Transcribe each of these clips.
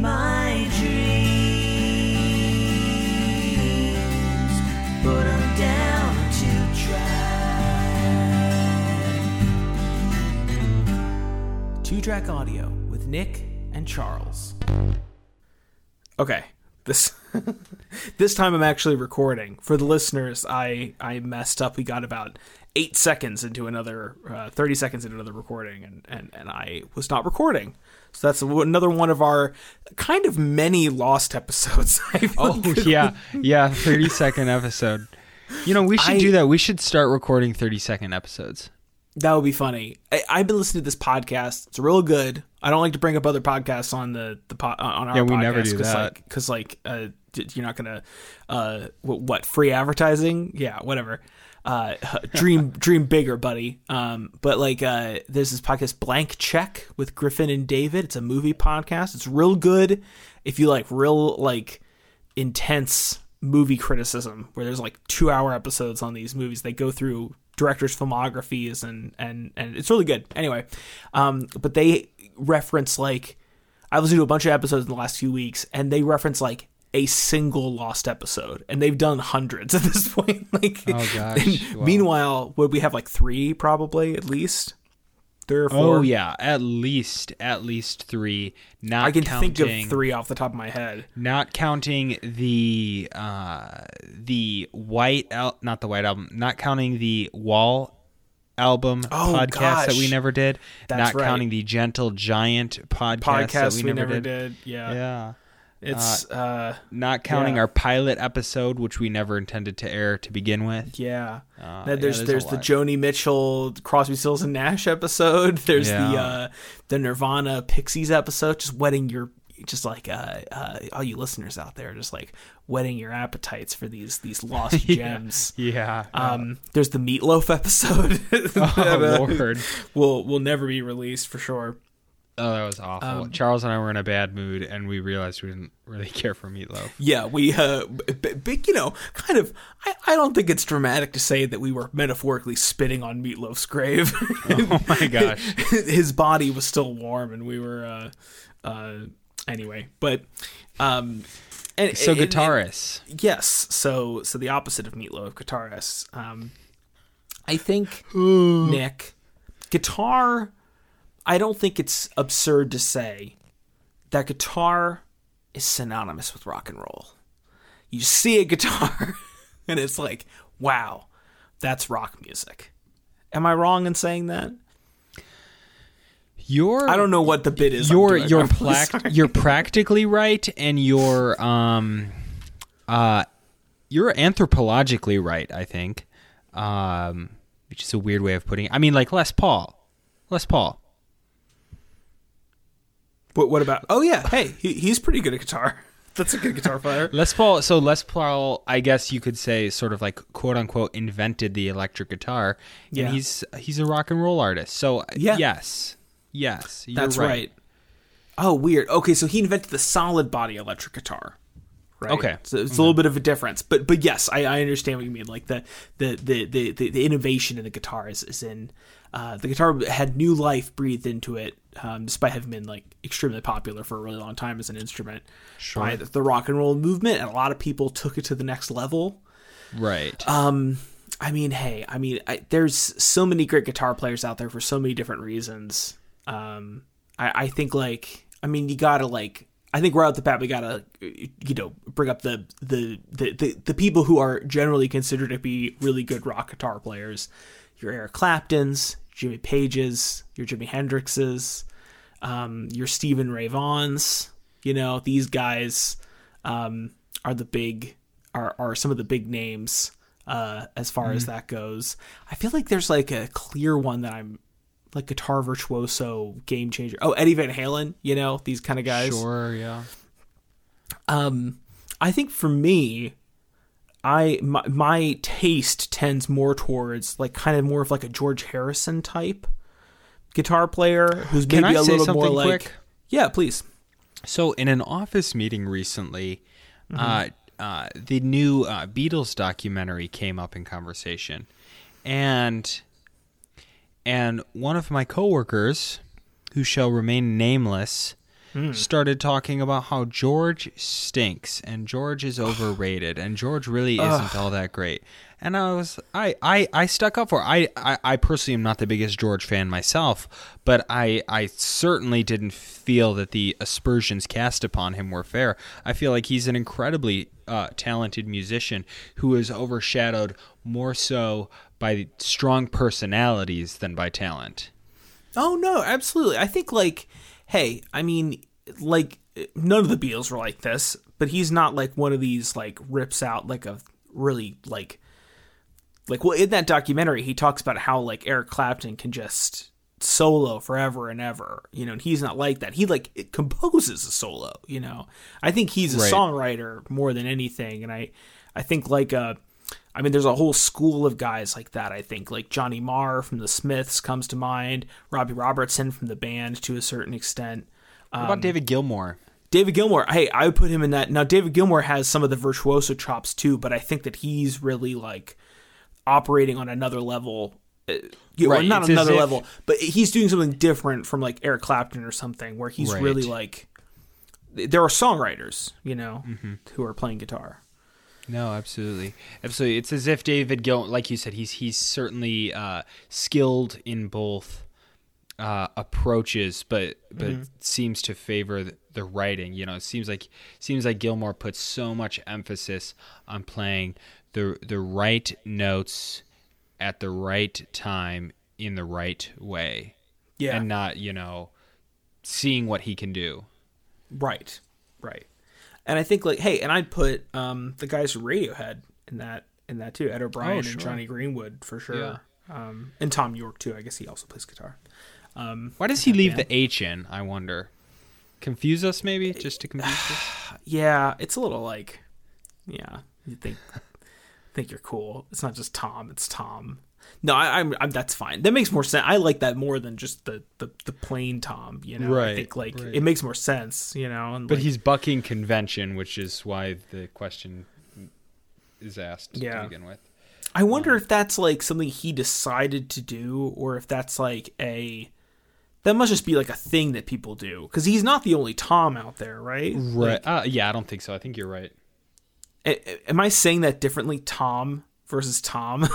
my dreams, down to. Two track audio with Nick and Charles. Okay, this this time I'm actually recording. For the listeners, I I messed up. We got about eight seconds into another, uh, thirty seconds into another recording, and and and I was not recording. So that's another one of our kind of many lost episodes. Oh yeah, yeah, thirty second episode. You know, we should I- do that. We should start recording thirty second episodes. That would be funny. I, I've been listening to this podcast. It's real good. I don't like to bring up other podcasts on the the po- on our Yeah, we podcast never do cause that. Like, Because like, uh, you're not gonna uh, what, what free advertising? Yeah, whatever. Uh, dream dream bigger, buddy. Um, but like, uh, there's this podcast, Blank Check, with Griffin and David. It's a movie podcast. It's real good. If you like real like intense movie criticism where there's like two hour episodes on these movies they go through directors filmographies and and and it's really good anyway um but they reference like i listened to a bunch of episodes in the last few weeks and they reference like a single lost episode and they've done hundreds at this point like Oh, gosh. Wow. meanwhile would we have like three probably at least three or four Oh yeah, at least at least three. Not i can counting, think of three off the top of my head Not counting the uh the white al- not the white album. Not counting the wall album Oh, podcast that we never did. That's not right. counting the gentle giant podcast, podcast that we, we, never, never did. did, yeah Yeah. It's uh Not counting Yeah. our pilot episode, which we never intended to air to begin with. Yeah. Uh, there's yeah, there's there's the lot. Joni Mitchell, Crosby, Stills and Nash episode. There's the Yeah. uh, the Nirvana Pixies episode. Just whetting your just like uh, uh, all you listeners out there, just like whetting your appetites for these these lost gems. Yeah. Um, there's the Meatloaf episode. that, oh uh, lord. will will never be released for sure. Oh, that was awful. Um, Charles and I were in a bad mood, and we realized we didn't really care for meatloaf. Yeah, we uh, b- b- you know, kind of. I, I don't think it's dramatic to say that we were metaphorically spitting on Meatloaf's grave. Oh my gosh. his body was still warm and we were uh uh anyway but um and So and- and- guitarists. yes so so the opposite of meatloaf guitarists um i think nick guitar i don't think it's absurd to say that guitar is synonymous with rock and roll you see a guitar and it's like wow that's rock music am i wrong in saying that You're I don't know what the bit is. You're you're I'm plac- you're practically right and you're um uh you're anthropologically right, I think. Um which is a weird way of putting it. I mean like Les Paul. Les Paul. What, what about? Oh yeah, hey, he, he's pretty good at guitar. That's a good guitar player. Les Paul so Les Paul I guess you could say sort of like quote unquote invented the electric guitar. And Yeah. he's he's a rock and roll artist. So uh, Yeah. yes. Yes. You're That's right. right. Oh, weird. Okay, so he invented the solid body electric guitar. Right. Okay. So it's a little mm-hmm. bit of a difference, but but yes, I, I understand what you mean. Like the the the the, the, the innovation in the guitar is, is in uh, the guitar had new life breathed into it, um, despite having been like extremely popular for a really long time as an instrument by the, rock and roll movement, and a lot of people took it to the next level. Right. Um, I mean, hey, I mean, I, there's so many great guitar players out there for so many different reasons. Um, I, I think like, I mean, you gotta like, I think right out the bat we gotta, you know, bring up the the the the, the people who are generally considered to be really good rock guitar players. Your Eric Claptons, Jimmy Pages, your Jimi Hendrixes, um, your Stephen Ray Vaughans. You know, these guys um, are the big are are some of the big names uh, as far as that goes. I feel like there's like a clear one that I'm like guitar virtuoso game changer. Oh, Eddie Van Halen, you know these kind of guys. Sure, yeah. Um, I think for me, I my, my taste tends more towards like kind of more of like a George Harrison type guitar player who's Can maybe I a say little something more like quick? yeah, please. So, in an office meeting recently, Mm-hmm. uh, uh, the new uh, Beatles documentary came up in conversation, and and one of my coworkers, who shall remain nameless, started talking about how George stinks and George is overrated and George really isn't all that great. And I was I, I, I stuck up for. I, I I personally am not the biggest George fan myself, but I I certainly didn't feel that the aspersions cast upon him were fair. I feel like he's an incredibly uh, talented musician who is overshadowed more so by strong personalities than by talent. Oh no, absolutely. I think like, hey, I mean, like none of the Beatles were like this, but he's not like one of these like rips out like a really like, like well in that documentary he talks about how like Eric Clapton can just solo forever and ever, you know, and he's not like that. He like it composes a solo, you know. I think he's a Right. songwriter more than anything, and I, I think like uh I mean, there's a whole school of guys like that. I think like Johnny Marr from the Smiths comes to mind. Robbie Robertson from the band to a certain extent. What about David Gilmour? David Gilmour, hey, I would put him in that. Now, David Gilmour has some of the virtuoso chops too, but I think that he's really like operating on another level. Uh, you know, Right, not it's another if- level, but he's doing something different from like Eric Clapton or something, where he's Right. really like. There are songwriters, you know, Mm-hmm. who are playing guitar. No, absolutely, absolutely. It's as if David Gil, like you said, he's he's certainly uh, skilled in both uh, approaches, but but seems to favor the, the writing. You know, it seems like seems like Gilmour puts so much emphasis on playing the the right notes at the right time in the right way, Yeah, and not you know seeing what he can do. Right, right. And I think like, hey, and I'd put um, the guys from Radiohead in that in that too. Ed O'Brien Oh, sure. and Jonny Greenwood for sure. Yeah. Um, and Thom Yorke too. I guess he also plays guitar. Um, Why does he leave band. the H in? I wonder. Confuse us, maybe, just to confuse us. Yeah, it's a little like, yeah, you think think you're cool. It's not just Tom. It's Tom. No, I, I'm, I'm. That's fine. That makes more sense. I like that more than just the the, the plain Tom. You know, I Right, think like right. it makes more sense. You know, and But like, he's bucking convention, which is why the question is asked Yeah. to begin with. I wonder if that's like something he decided to do, or if that's like a that must just be like a thing that people do because he's not the only Tom out there, right? Like, uh, yeah, I don't think so. I think you're right. am I saying that differently? Tom versus Tom.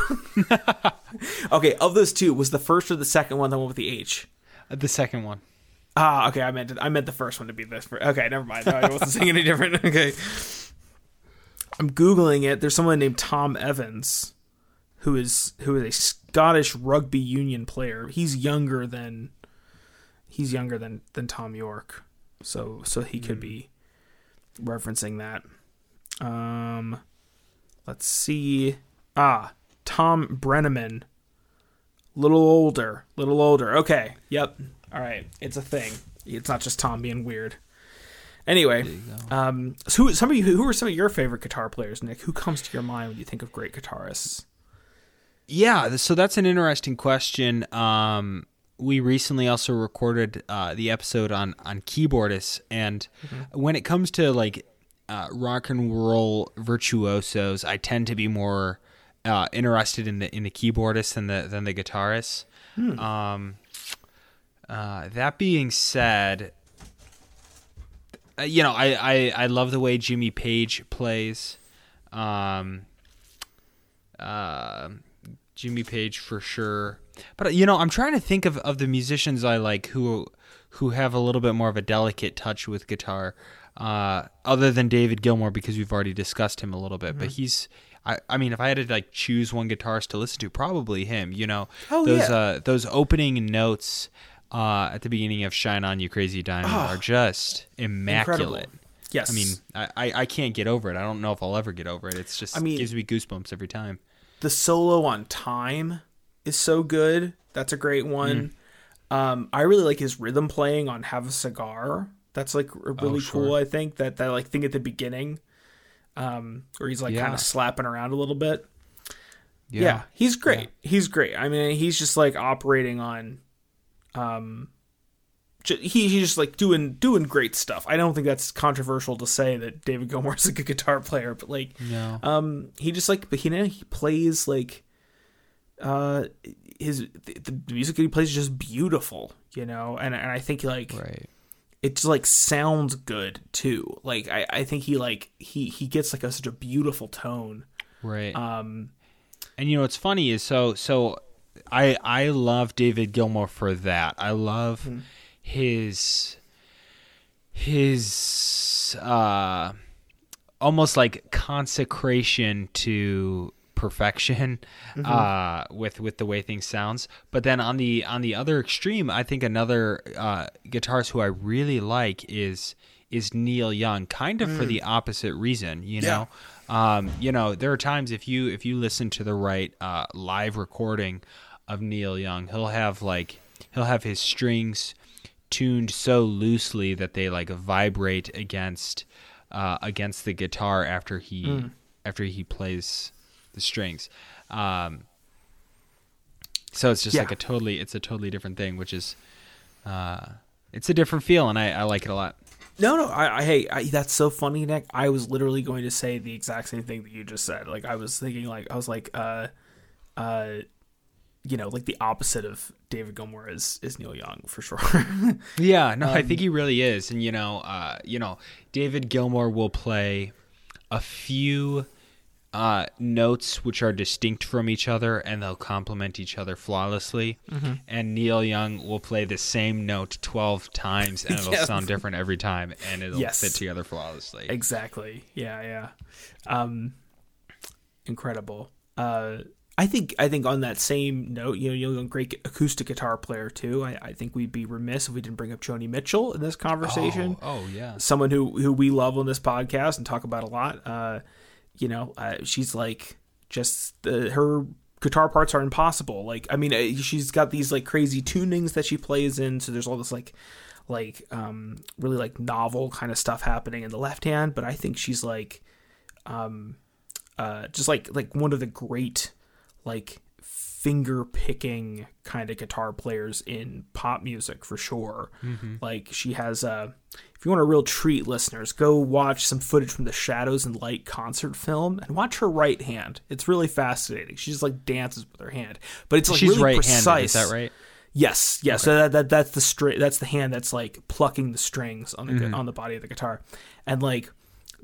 okay, of those two, was the first or the second one the one with the H? Uh, the second one. Ah, okay. I meant it, I meant the first one to be this. Okay, never mind. No, I wasn't saying any different. Okay, I'm googling it. There's someone named Thom Evans, who is who is a Scottish rugby union player. He's younger than he's younger than than Thom Yorke, so so he could be referencing that. Um, let's see. Ah, Thom Brennaman. Little older, little older. Okay, yep. All right, it's a thing. It's not just Tom being weird. Anyway, um, so who, some of you, who are some of your favorite guitar players, Nick? Who comes to your mind when you think of great guitarists? Yeah, so that's an interesting question. Um, we recently also recorded uh, the episode on on keyboardists, and when it comes to like uh, rock and roll virtuosos, I tend to be more uh, interested in the in the keyboardists than the than the guitarists. Um, uh, that being said, uh, you know, I, I, I love the way Jimmy Page plays. Um, uh, Jimmy Page for sure. But you know, I'm trying to think of, of the musicians I like who who have a little bit more of a delicate touch with guitar, uh, other than David Gilmour because we've already discussed him a little bit. But he's, I, I mean, if I had to like choose one guitarist to listen to, probably him. You know, Oh, those yeah. uh, those opening notes uh, at the beginning of "Shine On You Crazy Diamond" are just immaculate. Yes, I mean, I, I, I can't get over it. I don't know if I'll ever get over it. It's just I mean- gives me goosebumps every time. the solo on "Time" is so good. That's a great one. Um, I really like his rhythm playing on "Have a Cigar." That's like really sure. cool. I think that that like thing at the beginning, um, where he's like kind of slapping around a little bit. Yeah, he's great. He's great. I mean, he's just like operating on, um, he he's just like doing doing great stuff. I don't think that's controversial to say that David Gilmour is a good guitar player, but like, No. um, he just like, but you know, he plays like, uh, his the, the music that he plays is just beautiful, you know, and and I think like Right. It just like sounds good too. Like I, I think he like he he gets like a, such a beautiful tone. Right. Um, And you know what's funny is so so I I love David Gilmour for that. I love his his uh almost like consecration to perfection uh with with the way things sounds. But then on the on the other extreme i think another uh guitarist who i really like is is neil young kind of for the opposite reason you know? Um you know there are times if you if you listen to the right uh live recording of neil young he'll have like he'll have his strings tuned so loosely that they like vibrate against uh, against the guitar after he after he plays the strings. Um, so it's just Yeah. like a totally it's a totally different thing, which is uh, it's a different feel, and I, I like it a lot. No, no. I, I hey, I, that's so funny, Nick. I was literally going to say the exact same thing that you just said. Like I was thinking, like I was like, uh, uh, you know, like the opposite of David Gilmour is is Neil Young for sure. Yeah, no, I think he really is, and you know, uh, you know, David Gilmour will play a few uh, notes which are distinct from each other, and they'll complement each other flawlessly. And Neil Young will play the same note twelve times, and it'll Yeah. sound different every time, and it'll Yes. fit together flawlessly. exactly. Yeah, yeah. Um, incredible. Uh, I think I think on that same note, you know, Neil Young, great acoustic guitar player too. I, I think we'd be remiss if we didn't bring up Joni Mitchell in this conversation. Oh, oh yeah. someone who who we love on this podcast and talk about a lot. Uh, you know, uh, she's like just the, her guitar parts are impossible. Like, I mean, uh, she's got these like crazy tunings that she plays in. So there's all this like like um really like novel kind of stuff happening in the left hand. But I think she's like um uh just like like one of the great like finger picking kind of guitar players in pop music for sure. Like she has uh if you want a real treat listeners, go watch some footage from the Shadows and Light concert film and watch her right hand. It's really fascinating. She just like dances with her hand. But it's like She's really precise. is that right? Yes, yes. So that, that that's the string. That's the hand that's like plucking the strings on the Mm-hmm. on the body of the guitar, and like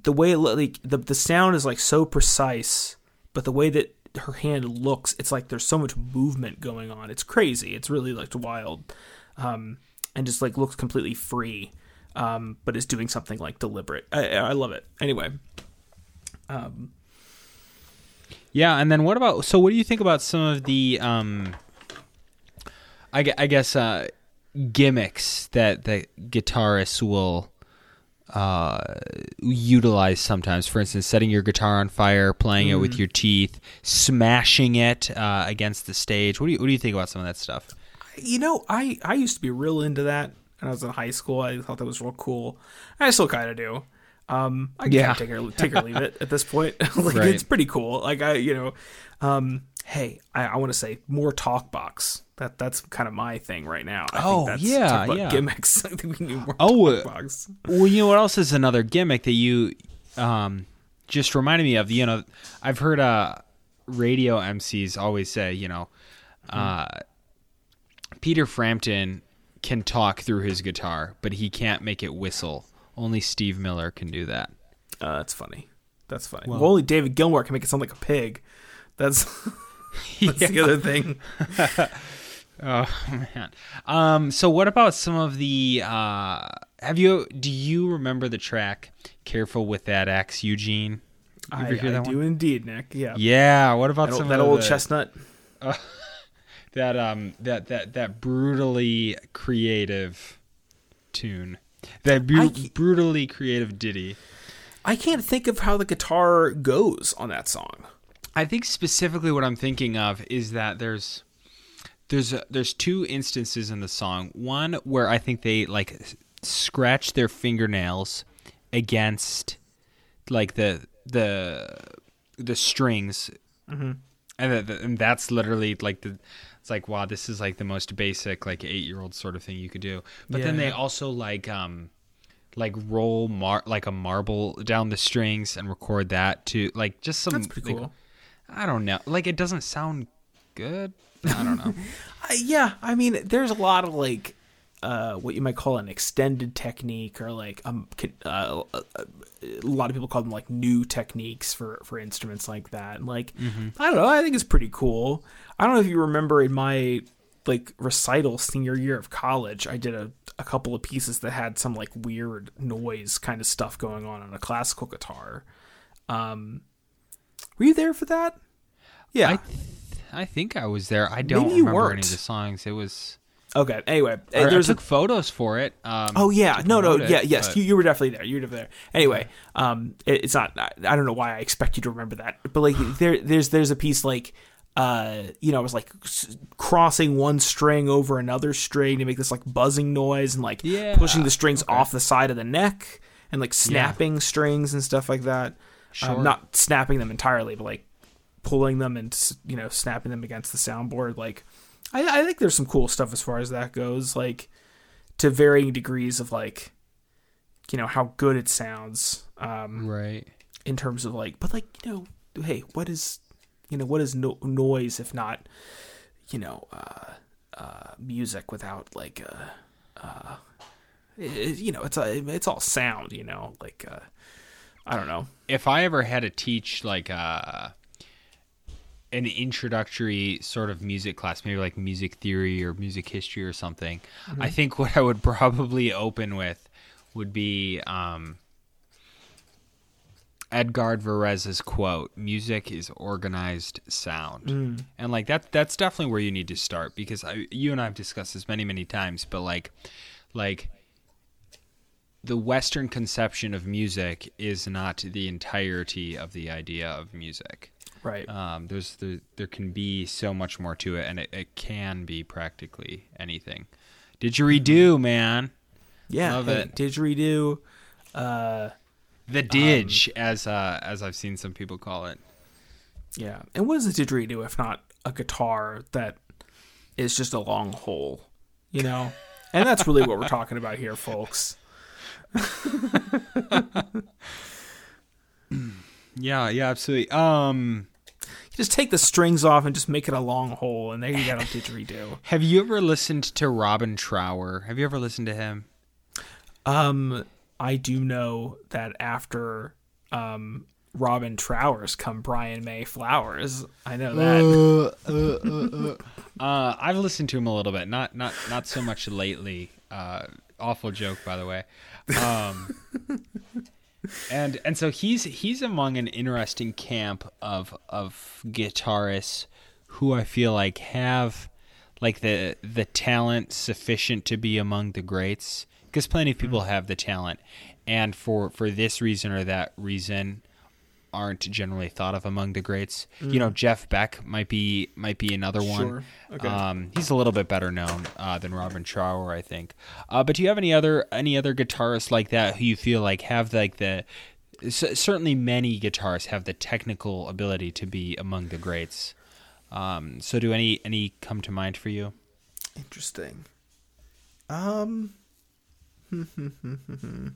the way it, like the the sound is like so precise, but the way that her hand looks, it's like there's so much movement going on. It's crazy. It's really like wild, um, and just like looks completely free, um, but is doing something like deliberate. I, I love it. Anyway, Um, Yeah, and then what about? So, what do you think about some of the, um, I, I guess, uh, gimmicks that the guitarists will uh, utilize sometimes? For instance, setting your guitar on fire, playing it with your teeth, smashing it uh, against the stage. What do you What do you think about some of that stuff? you know, I I used to be real into that when I was in high school. I thought that was real cool. I still kind of do. Um, I can Yeah. take or take or leave it at this point. like Right. it's pretty cool. Like I, you know, um, hey, I, I want to say more talk box. That that's kind of my thing right now. I Oh, think that's, yeah, about yeah. gimmicks. I think we need more Oh, talk uh, box. Well, you know what else is another gimmick that you um, just reminded me of? You know, I've heard uh, radio MCs always say, you know, uh, Peter Frampton can talk through his guitar, but he can't make it whistle. Only Steve Miller can do that. Uh, that's funny. That's funny. Well, only David Gilmour can make it sound like a pig. That's that's the other thing. Oh man. Um, so what about some of the? Uh, have you? Do you remember the track "Careful with That Axe, Eugene"? You I, ever hear I that do indeed, Nick. Yeah. Yeah. What about That, some old- that of old the- chestnut. that um that that that brutally creative tune that bu- I brutally creative ditty I can't think of how the guitar goes on that song. i think specifically what i'm thinking of is that there's there's a, there's two instances in the song. One where i think they like scratch their fingernails against like the the the strings. And, the, and that's literally like the it's like wow this is like the most basic like eight year old sort of thing you could do. But then they also like um like roll mar- like a marble down the strings and record that to like just some That's pretty like, cool. i don't know. Like it doesn't sound good i don't know Uh, yeah, I mean, there's a lot of like, uh, what you might call an extended technique or like um con- uh, uh, a lot of people call them like new techniques for for instruments like that. And like I don't know, I think it's pretty cool. I don't know if you remember in my like recital senior year of college, I did a a couple of pieces that had some like weird noise kind of stuff going on on a classical guitar. Um, were you there for that? Yeah. I, I think I was there. I don't remember any of the songs. It was. okay. Anyway, or I there's a took photos for it. Um, Oh yeah, no, no, it, yeah, yes, but- you, you were definitely there. You were definitely there. Anyway, um, it, it's not. I, I don't know why I expect you to remember that, but like there, there's there's a piece like, uh, you know, it was like s- crossing one string over another string to make this like buzzing noise and like Yeah, pushing the strings off the side of the neck and like Yeah. snapping strings and stuff like that. Sure. Um, not snapping them entirely, but like pulling them and you know snapping them against the soundboard. Like, I, I think there's some cool stuff as far as that goes. Like to varying degrees of like, you know how good it sounds. Um, Right. in terms of like, but like you know, hey, what is you know what is no- noise if not you know uh, uh, music without like uh, uh, it, you know it's a, it's all sound. You know, like uh, I don't know. if I ever had to teach like uh, an introductory sort of music class, maybe like music theory or music history or something, I think what I would probably open with would be um, Edgard Varèse's quote: "Music is organized sound," and like that. That's definitely where you need to start because I, you and I have discussed this many, many times. But like, like the Western conception of music is not the entirety of the idea of music. Right. Um, there's the, there can be so much more to it, and it, it can be practically anything. Didgeridoo, man, yeah. love hey, it. Didgeridoo. Uh, the didge, as uh, as I've seen some people call it. yeah. And what is a didgeridoo if not a guitar that is just a long hole? You know. And that's really what we're talking about here, folks. Yeah, yeah, absolutely. Um, You just take the strings off and just make it a long hole, and there you got a didgeridoo. have you ever listened to Robin Trower? Have you ever listened to him? Um, I do know that after um Robin Trowers come Brian May Flowers. I know that. Uh, I've listened to him a little bit, not not not so much lately. Uh, awful joke, by the way. Um, and and so he's he's among an interesting camp of of guitarists who I feel like have like the the talent sufficient to be among the greats because plenty of people mm-hmm. have the talent. And for for this reason or that reason aren't generally thought of among the greats. You know, Jeff Beck might be might be another one. Sure. Okay. Um, he's a little bit better known uh, than Robin Trower, I think. Uh, but do you have any other any other guitarists like that who you feel like have like the certainly many guitarists have the technical ability to be among the greats. Um, so do any any come to mind for you? Interesting. Um.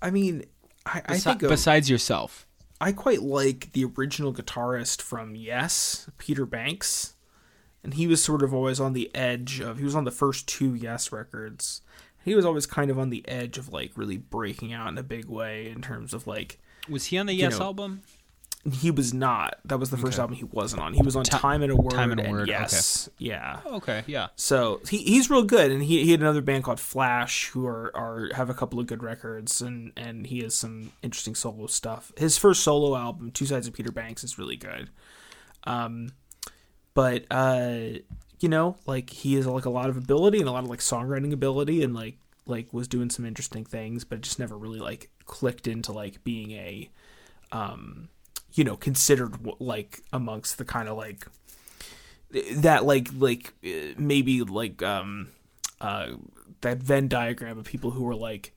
I mean, I, I Besi- think of, besides yourself. I quite like the original guitarist from Yes, Peter Banks, and he was sort of always on the edge of. He was on the first two Yes records. He was always kind of on the edge of like really breaking out in a big way in terms of like Was he on the Yes know, album? He was not. That was the first Okay. album he wasn't on. He was on Ti- Time and a Word. Time and a and Word, Yes, yeah. Oh, okay, yeah. So he he's real good, and he he had another band called Flash, who are, are have a couple of good records, and and he has some interesting solo stuff. His first solo album, Two Sides of Peter Banks, is really good. Um, but uh, you know, like he has like a lot of ability and a lot of like songwriting ability, and like like was doing some interesting things, but it just never really like clicked into like being a um, you know, considered like amongst the kind of like that like like uh, maybe like um uh that Venn diagram of people who were like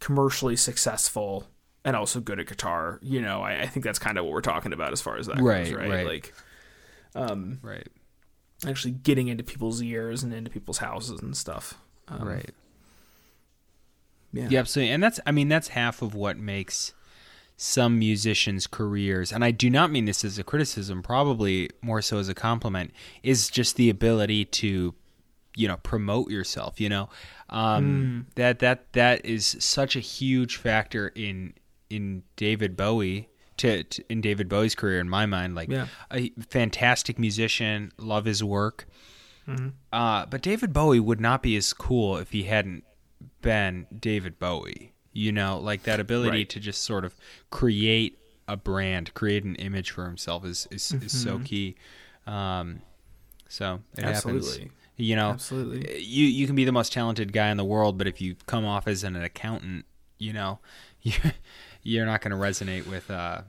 commercially successful and also good at guitar. You know, I, I think that's kind of what we're talking about as far as that Right, goes, right? right. Like um Right. actually getting into people's ears and into people's houses and stuff. Um, right. Yeah. Yeah, absolutely. And that's I mean that's half of what makes some musicians' careers, and I do not mean this as a criticism, probably more so as a compliment, is just the ability to you know promote yourself you know? Um that that that is such a huge factor in in David Bowie to, to in David Bowie's career in my mind like Yeah. a fantastic musician love his work. Uh but David Bowie would not be as cool if he hadn't been David Bowie you know like that ability Right. to just sort of create a brand create an image for himself is is, is Mm-hmm. so key um so it Absolutely. happens you know Absolutely. you you can be the most talented guy in the world but if you come off as an accountant you know you you're not going to resonate with uh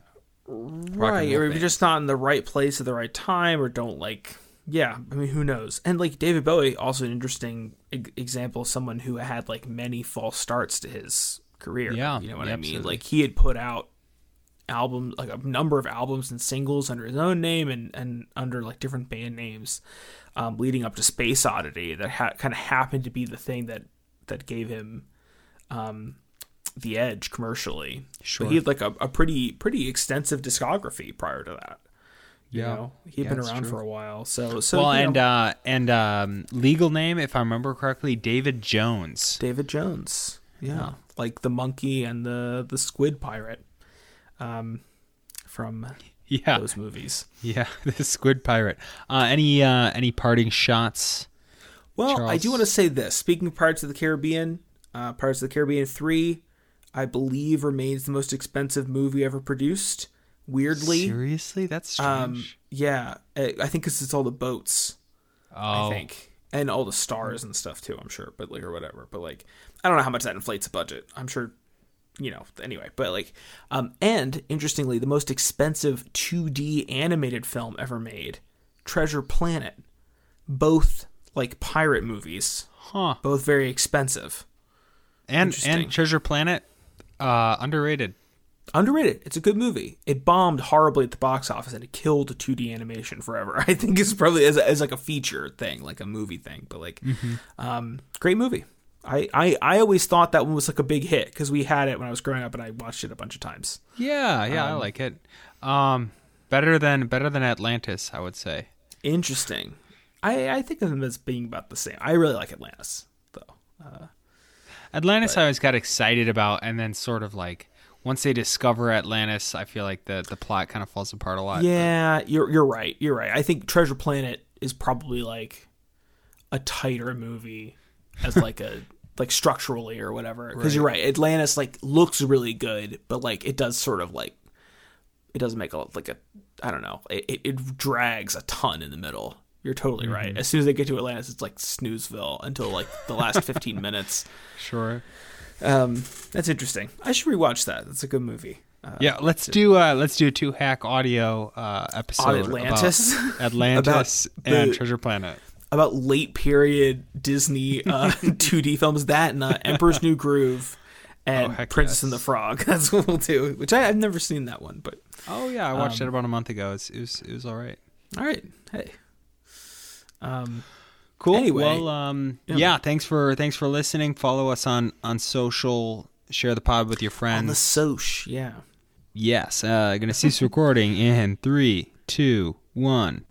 right or if you're just not in the right place at the right time or don't like yeah i mean who knows and like david bowie also an interesting example of someone who had like many false starts to his career Yeah, you know what yeah, i mean absolutely. like he had put out albums like a number of albums and singles under his own name and and under like different band names um, leading up to space oddity that ha- kind of happened to be the thing that that gave him um, the edge commercially Sure. but he had like a, a pretty pretty extensive discography prior to that you Yeah. know he'd Yeah, been around true. for a while so so well and know, uh and um legal name if i remember correctly david jones david jones yeah like the monkey and the the squid pirate um from yeah those movies yeah the squid pirate uh any uh any parting shots Well, I do want to say this. Speaking of Pirates of the Caribbean, uh, Pirates of the Caribbean 3, I believe, remains the most expensive movie ever produced. Weirdly. seriously that's strange Um, yeah. I I think because it's all the boats, oh I think. And all the stars and stuff, too, I'm sure. But, like, or whatever. But, like, I don't know how much that inflates a budget. I'm sure, you know, anyway. But, like, um, and interestingly, the most expensive 2D animated film ever made, Treasure Planet. Both, like, pirate movies huh both very expensive. and and treasure planet uh underrated Underrated. It's a good movie. It bombed horribly at the box office and it killed 2D animation forever. I think it's probably as, as like a feature thing, like a movie thing. But like, um, great movie. I, I, I always thought that one was like a big hit because we had it when I was growing up and I watched it a bunch of times. yeah yeah i like it um better than better than atlantis i would say Interesting. I, I think of them as being about the same. I really like Atlantis though. Atlantis, I always got excited about, and then sort of like once they discover Atlantis, I feel like the the plot kind of falls apart a lot. Yeah, you're you're right. You're right. I think Treasure Planet is probably like a tighter movie as like a like structurally or whatever. Because you're right. Atlantis like looks really good, but like it does sort of like it doesn't make a like a I don't know. It it, it drags a ton in the middle. You're totally right. Mm-hmm. As soon as they get to Atlantis, it's like Snoozeville until like the last 15 minutes. sure. Um, that's interesting. I should rewatch that. That's a good movie. Uh, Yeah, let's do uh let's do a two track audio uh episode On Atlantis? about Atlantis About and the- Treasure Planet. about late period Disney uh, 2D films. That and uh, Emperor's New Groove and Oh, Princess yes. and the Frog. That's what we'll do. Which I, I've never seen that one, but Oh yeah, I watched Um, it about a month ago. It's, it was it was all right. all right. Hey. Um, Cool. Anyway, well, um, yeah. yeah. Thanks for thanks for listening. Follow us on on social. Share the pod with your friends. on the. Soch, yeah. yes. Uh, gonna cease recording in three, two, one.